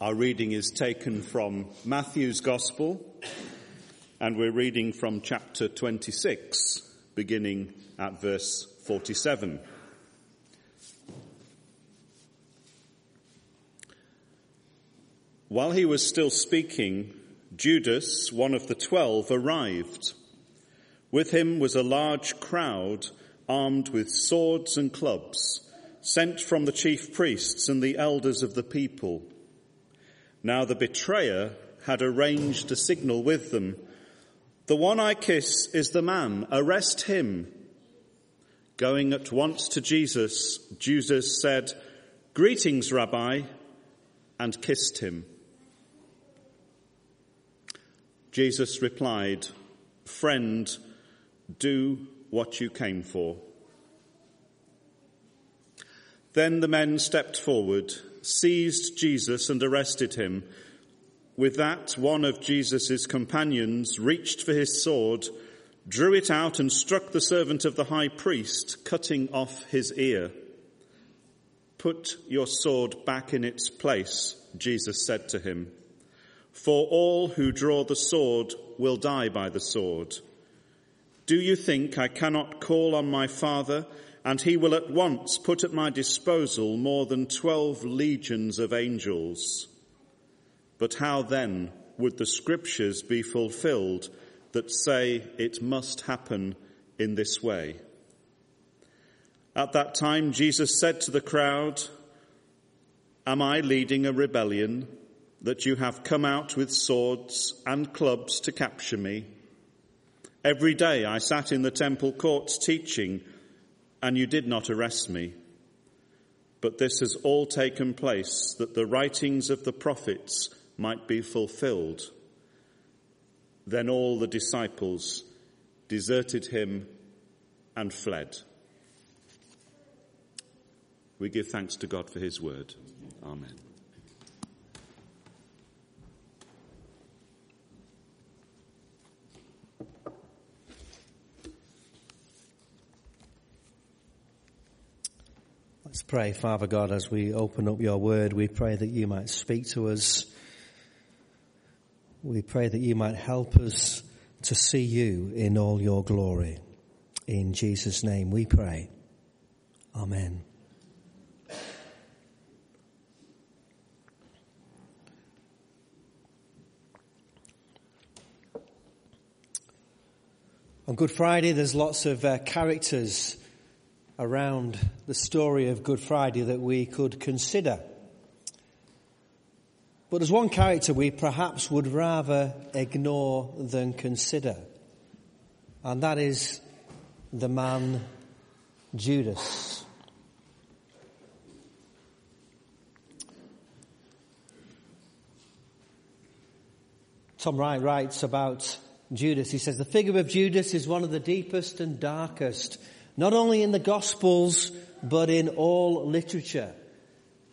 Our reading is taken from Matthew's Gospel, and we're reading from chapter 26, beginning at verse 47. While he was still speaking, Judas, one of the twelve, arrived. With him was a large crowd armed with swords and clubs, sent from the chief priests and the elders of the people. Now the betrayer had arranged a signal with them. The one I kiss is the man. Arrest him. Going at once to Jesus, Jesus said, Greetings, Rabbi, and kissed him. Jesus replied, Friend, do what you came for. Then the men stepped forward seized Jesus and arrested him. With that, one of Jesus' companions reached for his sword, drew it out and struck the servant of the high priest, cutting off his ear. Put your sword back in its place, Jesus said to him. For all who draw the sword will die by the sword. Do you think I cannot call on my Father and he will at once put at my disposal more than twelve legions of angels. But how then would the scriptures be fulfilled that say it must happen in this way? At that time, Jesus said to the crowd, Am I leading a rebellion that you have come out with swords and clubs to capture me? Every day I sat in the temple courts teaching and you did not arrest me. But this has all taken place that the writings of the prophets might be fulfilled. Then all the disciples deserted him and fled. We give thanks to God for his word. Amen. Let's pray, Father God, as we open up your word, we pray that you might speak to us. We pray that you might help us to see you in all your glory. In Jesus' name we pray. Amen. On Good Friday, there's lots of uh, characters around the story of Good Friday that we could consider. But there's one character we perhaps would rather ignore than consider, and that is the man Judas. Tom Wright writes about Judas. He says, the figure of Judas is one of the deepest and darkest not only in the Gospels, but in all literature.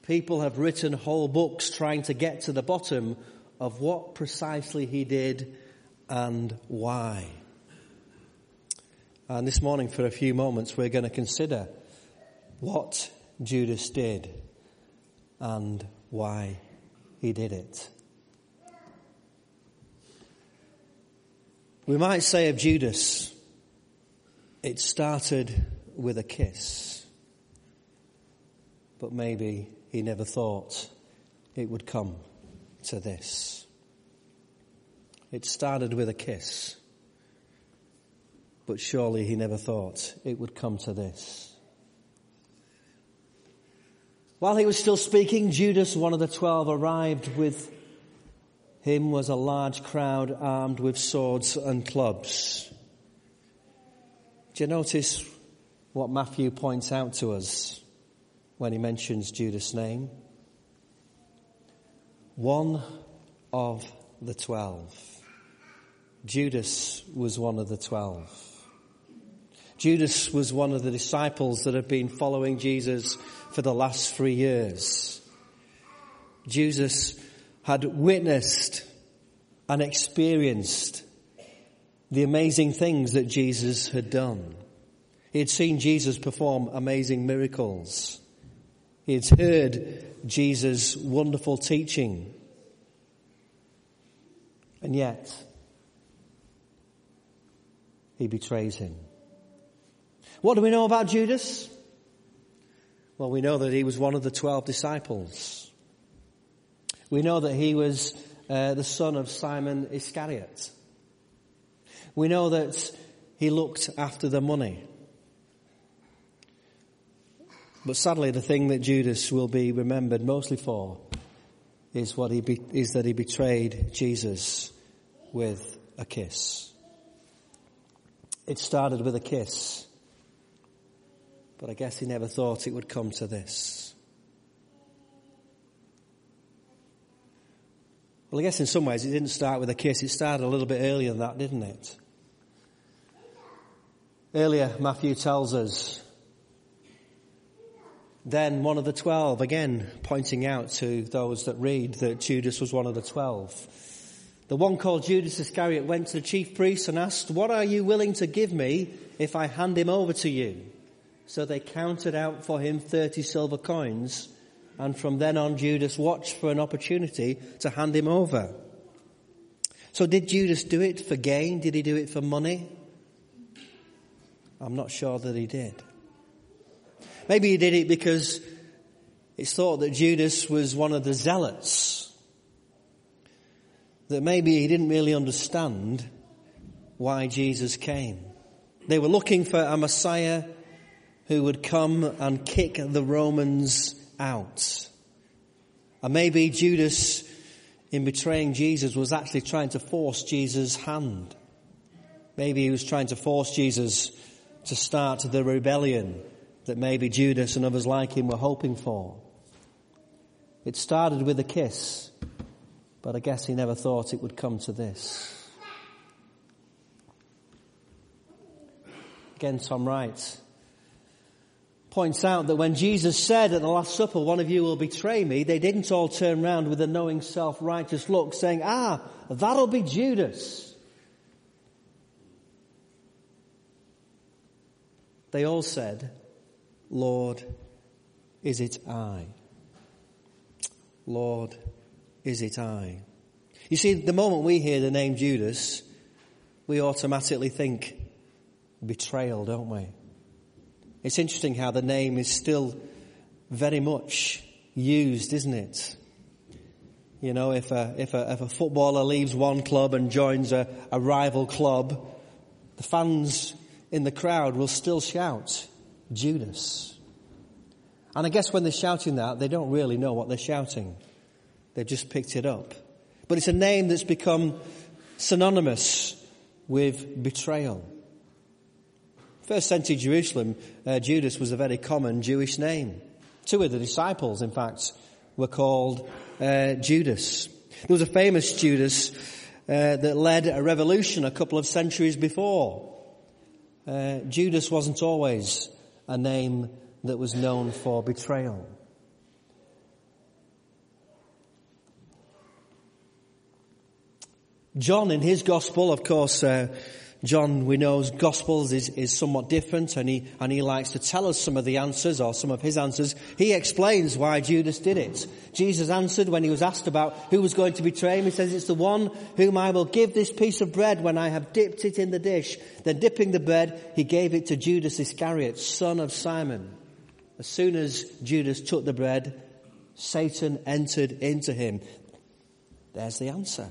People have written whole books trying to get to the bottom of what precisely he did and why. And this morning, for a few moments, we're going to consider what Judas did and why he did it. We might say of Judas, it started with a kiss, but maybe he never thought it would come to this. It started with a kiss, but surely he never thought it would come to this. While he was still speaking, Judas, one of the twelve, arrived with him was a large crowd armed with swords and clubs. Do you notice what Matthew points out to us when he mentions Judas' name? One of the twelve. Judas was one of the twelve. Judas was one of the disciples that had been following Jesus for the last three years. Jesus had witnessed and experienced the amazing things that Jesus had done. He had seen Jesus perform amazing miracles. He had heard Jesus' wonderful teaching. And yet, he betrays him. What do we know about Judas? Well, we know that he was one of the twelve disciples. We know that he was uh, the son of Simon Iscariot. We know that he looked after the money. But sadly, the thing that Judas will be remembered mostly for is what he be, is that he betrayed Jesus with a kiss. It started with a kiss. But I guess he never thought it would come to this. Well, I guess in some ways it didn't start with a kiss. It started a little bit earlier than that, didn't it? Earlier, Matthew tells us, then one of the twelve, again pointing out to those that read that Judas was one of the twelve. The one called Judas Iscariot went to the chief priests and asked, what are you willing to give me if I hand him over to you? So they counted out for him 30 silver coins. And from then on, Judas watched for an opportunity to hand him over. So did Judas do it for gain? Did he do it for money? I'm not sure that he did. Maybe he did it because it's thought that Judas was one of the zealots. That maybe he didn't really understand why Jesus came. They were looking for a Messiah who would come and kick the Romans out. And maybe Judas, in betraying Jesus, was actually trying to force Jesus' hand. Maybe he was trying to force Jesus to start the rebellion that maybe Judas and others like him were hoping for. It started with a kiss, but I guess he never thought it would come to this. Again, Tom Wright points out that when Jesus said at the Last Supper, one of you will betray me, they didn't all turn round with a knowing self-righteous look saying, ah, that'll be Judas. They all said, Lord, is it I? Lord, is it I? You see, the moment we hear the name Judas, we automatically think betrayal, don't we? It's interesting how the name is still very much used, isn't it? You know, if a, if a, if a footballer leaves one club and joins a, a rival club, the fans in the crowd will still shout, Judas. And I guess when they're shouting that, they don't really know what they're shouting. They've just picked it up. But it's a name that's become synonymous with betrayal. First century Jerusalem, uh, Judas was a very common Jewish name. Two of the disciples, in fact, were called uh, Judas. There was a famous Judas uh, that led a revolution a couple of centuries before. Uh, Judas wasn't always a name that was known for betrayal. John in his gospel, of course, uh, John, we know, Gospels is, is somewhat different and he, and he likes to tell us some of the answers or some of his answers. He explains why Judas did it. Jesus answered when he was asked about who was going to betray him. He says, it's the one whom I will give this piece of bread when I have dipped it in the dish. Then dipping the bread, he gave it to Judas Iscariot, son of Simon. As soon as Judas took the bread, Satan entered into him. There's the answer.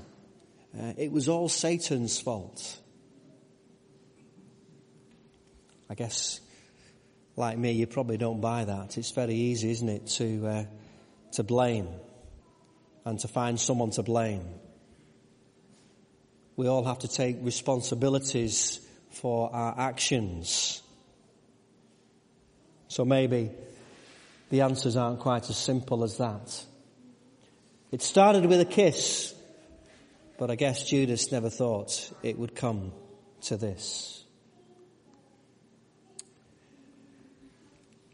Uh, it was all Satan's fault. I guess, like me, you probably don't buy that. It's very easy, isn't it, to, uh, to blame and to find someone to blame. We all have to take responsibilities for our actions. So maybe the answers aren't quite as simple as that. It started with a kiss, but I guess Judas never thought it would come to this.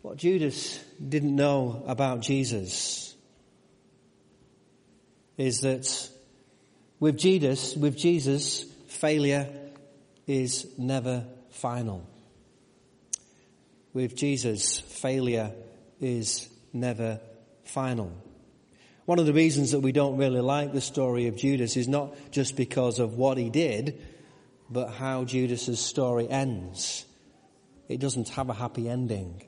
What Judas didn't know about Jesus is that with Jesus, with Jesus, failure is never final. With Jesus, failure is never final. One of the reasons that we don't really like the story of Judas is not just because of what he did, but how Judas's story ends. It doesn't have a happy ending.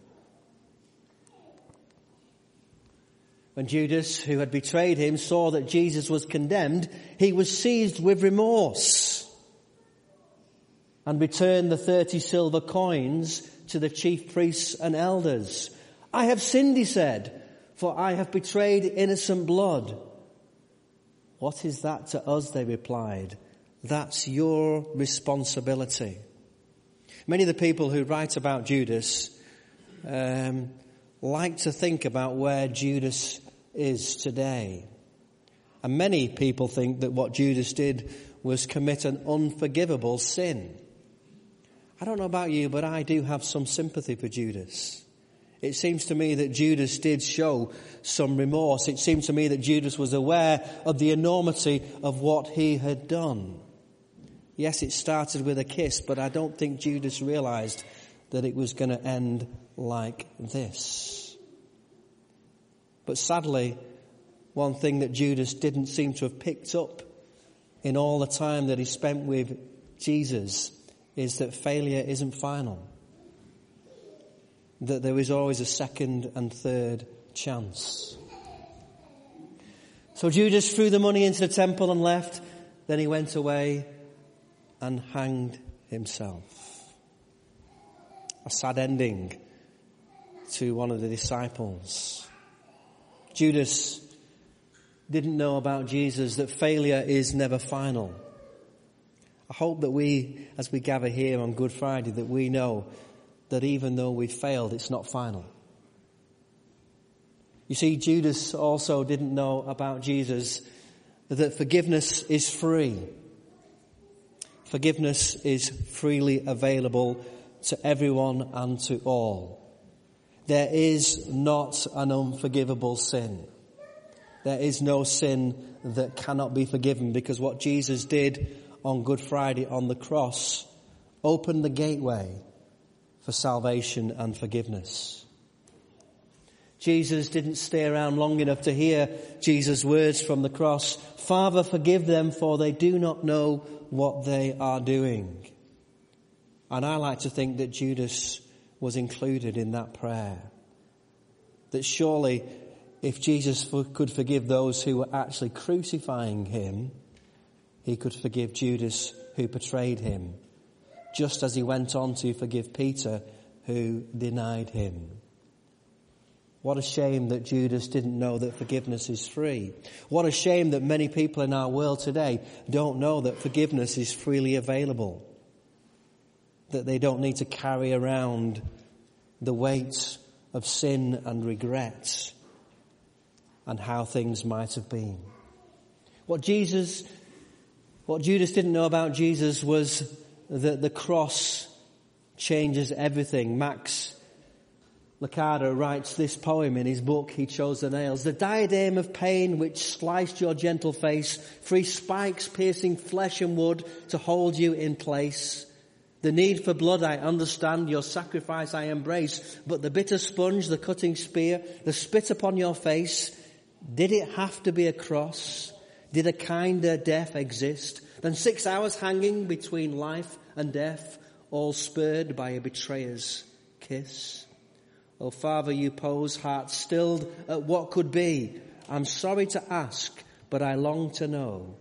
When Judas, who had betrayed him, saw that Jesus was condemned, he was seized with remorse and returned the 30 silver coins to the chief priests and elders. I have sinned, he said, for I have betrayed innocent blood. What is that to us? They replied. That's your responsibility. Many of the people who write about Judas um, like to think about where Judas is today. And many people think that what Judas did was commit an unforgivable sin. I don't know about you, but I do have some sympathy for Judas. It seems to me that Judas did show some remorse. It seems to me that Judas was aware of the enormity of what he had done. Yes, it started with a kiss, but I don't think Judas realized that it was going to end like this. But sadly, one thing that Judas didn't seem to have picked up in all the time that he spent with Jesus is that failure isn't final. That there is always a second and third chance. So Judas threw the money into the temple and left. Then he went away and hanged himself. A sad ending to one of the disciples. Judas didn't know about Jesus that failure is never final. I hope that we, as we gather here on Good Friday, that we know that even though we failed, it's not final. You see, Judas also didn't know about Jesus that forgiveness is free. Forgiveness is freely available to everyone and to all. There is not an unforgivable sin. There is no sin that cannot be forgiven because what Jesus did on Good Friday on the cross opened the gateway for salvation and forgiveness. Jesus didn't stay around long enough to hear Jesus' words from the cross. Father, forgive them for they do not know what they are doing. And I like to think that Judas was included in that prayer. That surely if Jesus could forgive those who were actually crucifying him, he could forgive Judas who betrayed him, just as he went on to forgive Peter who denied him. What a shame that Judas didn't know that forgiveness is free. What a shame that many people in our world today don't know that forgiveness is freely available. That they don't need to carry around the weight of sin and regret and how things might have been. What Jesus what Judas didn't know about Jesus was that the cross changes everything. Max Lucado writes this poem in his book, He Chose the Nails. The diadem of pain which sliced your gentle face, three spikes piercing flesh and wood to hold you in place. The need for blood I understand, your sacrifice I embrace, but the bitter sponge, the cutting spear, the spit upon your face, did it have to be a cross? Did a kinder death exist than six hours hanging between life and death, all spurred by a betrayer's kiss? Oh, Father, you pose heart stilled at what could be. I'm sorry to ask, but I long to know.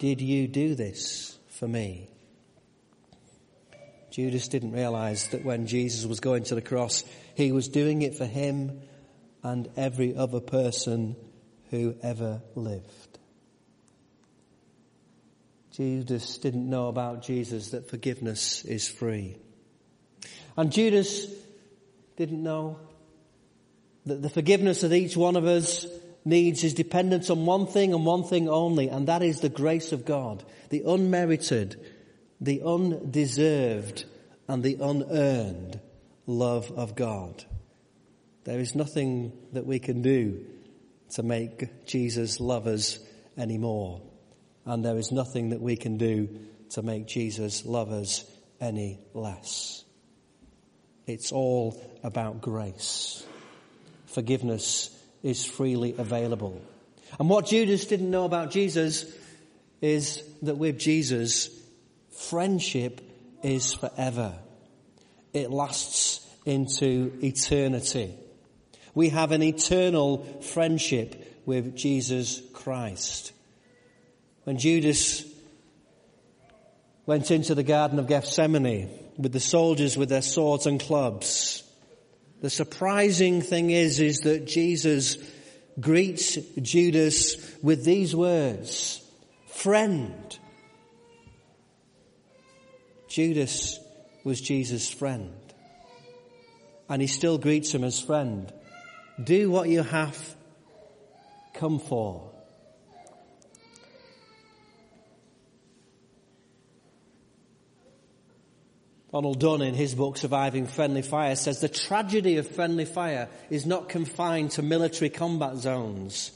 Did you do this for me? Judas didn't realize that when Jesus was going to the cross, he was doing it for him and every other person who ever lived. Judas didn't know about Jesus that forgiveness is free. And Judas didn't know that the forgiveness that each one of us needs is dependent on one thing and one thing only, and that is the grace of God, the unmerited, the undeserved, and the unearned love of God. There is nothing that we can do to make Jesus love us anymore and there is nothing that we can do to make Jesus love us any less. It's all about grace. forgiveness is freely available. And what Judas didn't know about Jesus is that with Jesus, friendship is forever. It lasts into eternity. We have an eternal friendship with Jesus Christ. When Judas went into the Garden of Gethsemane with the soldiers with their swords and clubs, the surprising thing is, is that Jesus greets Judas with these words, friend. Judas was Jesus' friend. And he still greets him as friend. Do what you have come for. Donald Dunn in his book Surviving Friendly Fire says the tragedy of friendly fire is not confined to military combat zones.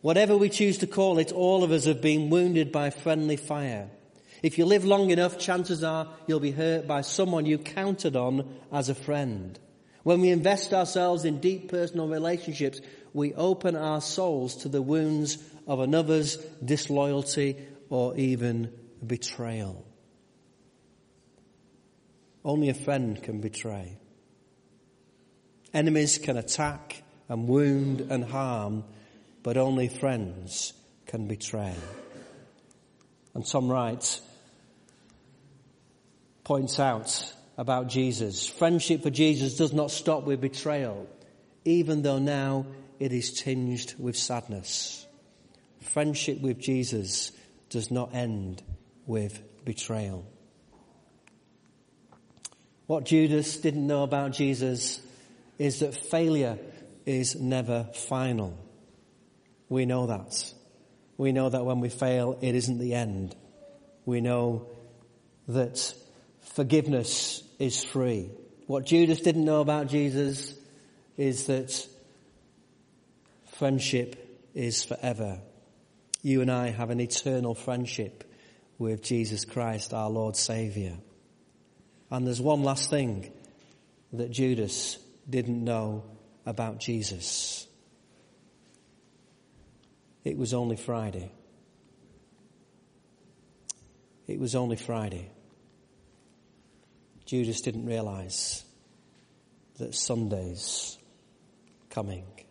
Whatever we choose to call it, all of us have been wounded by friendly fire. If you live long enough, chances are you'll be hurt by someone you counted on as a friend. When we invest ourselves in deep personal relationships, we open our souls to the wounds of another's disloyalty or even betrayal. Only a friend can betray. Enemies can attack and wound and harm, but only friends can betray. And Tom Wright points out about Jesus. Friendship for Jesus does not stop with betrayal, even though now it is tinged with sadness. Friendship with Jesus does not end with betrayal. What Judas didn't know about Jesus is that failure is never final. We know that. We know that when we fail, it isn't the end. We know that forgiveness is free. What Judas didn't know about Jesus is that friendship is forever. You and I have an eternal friendship with Jesus Christ, our Lord Saviour. And there's one last thing that Judas didn't know about Jesus. It was only Friday. It was only Friday. Judas didn't realize that Sunday's coming.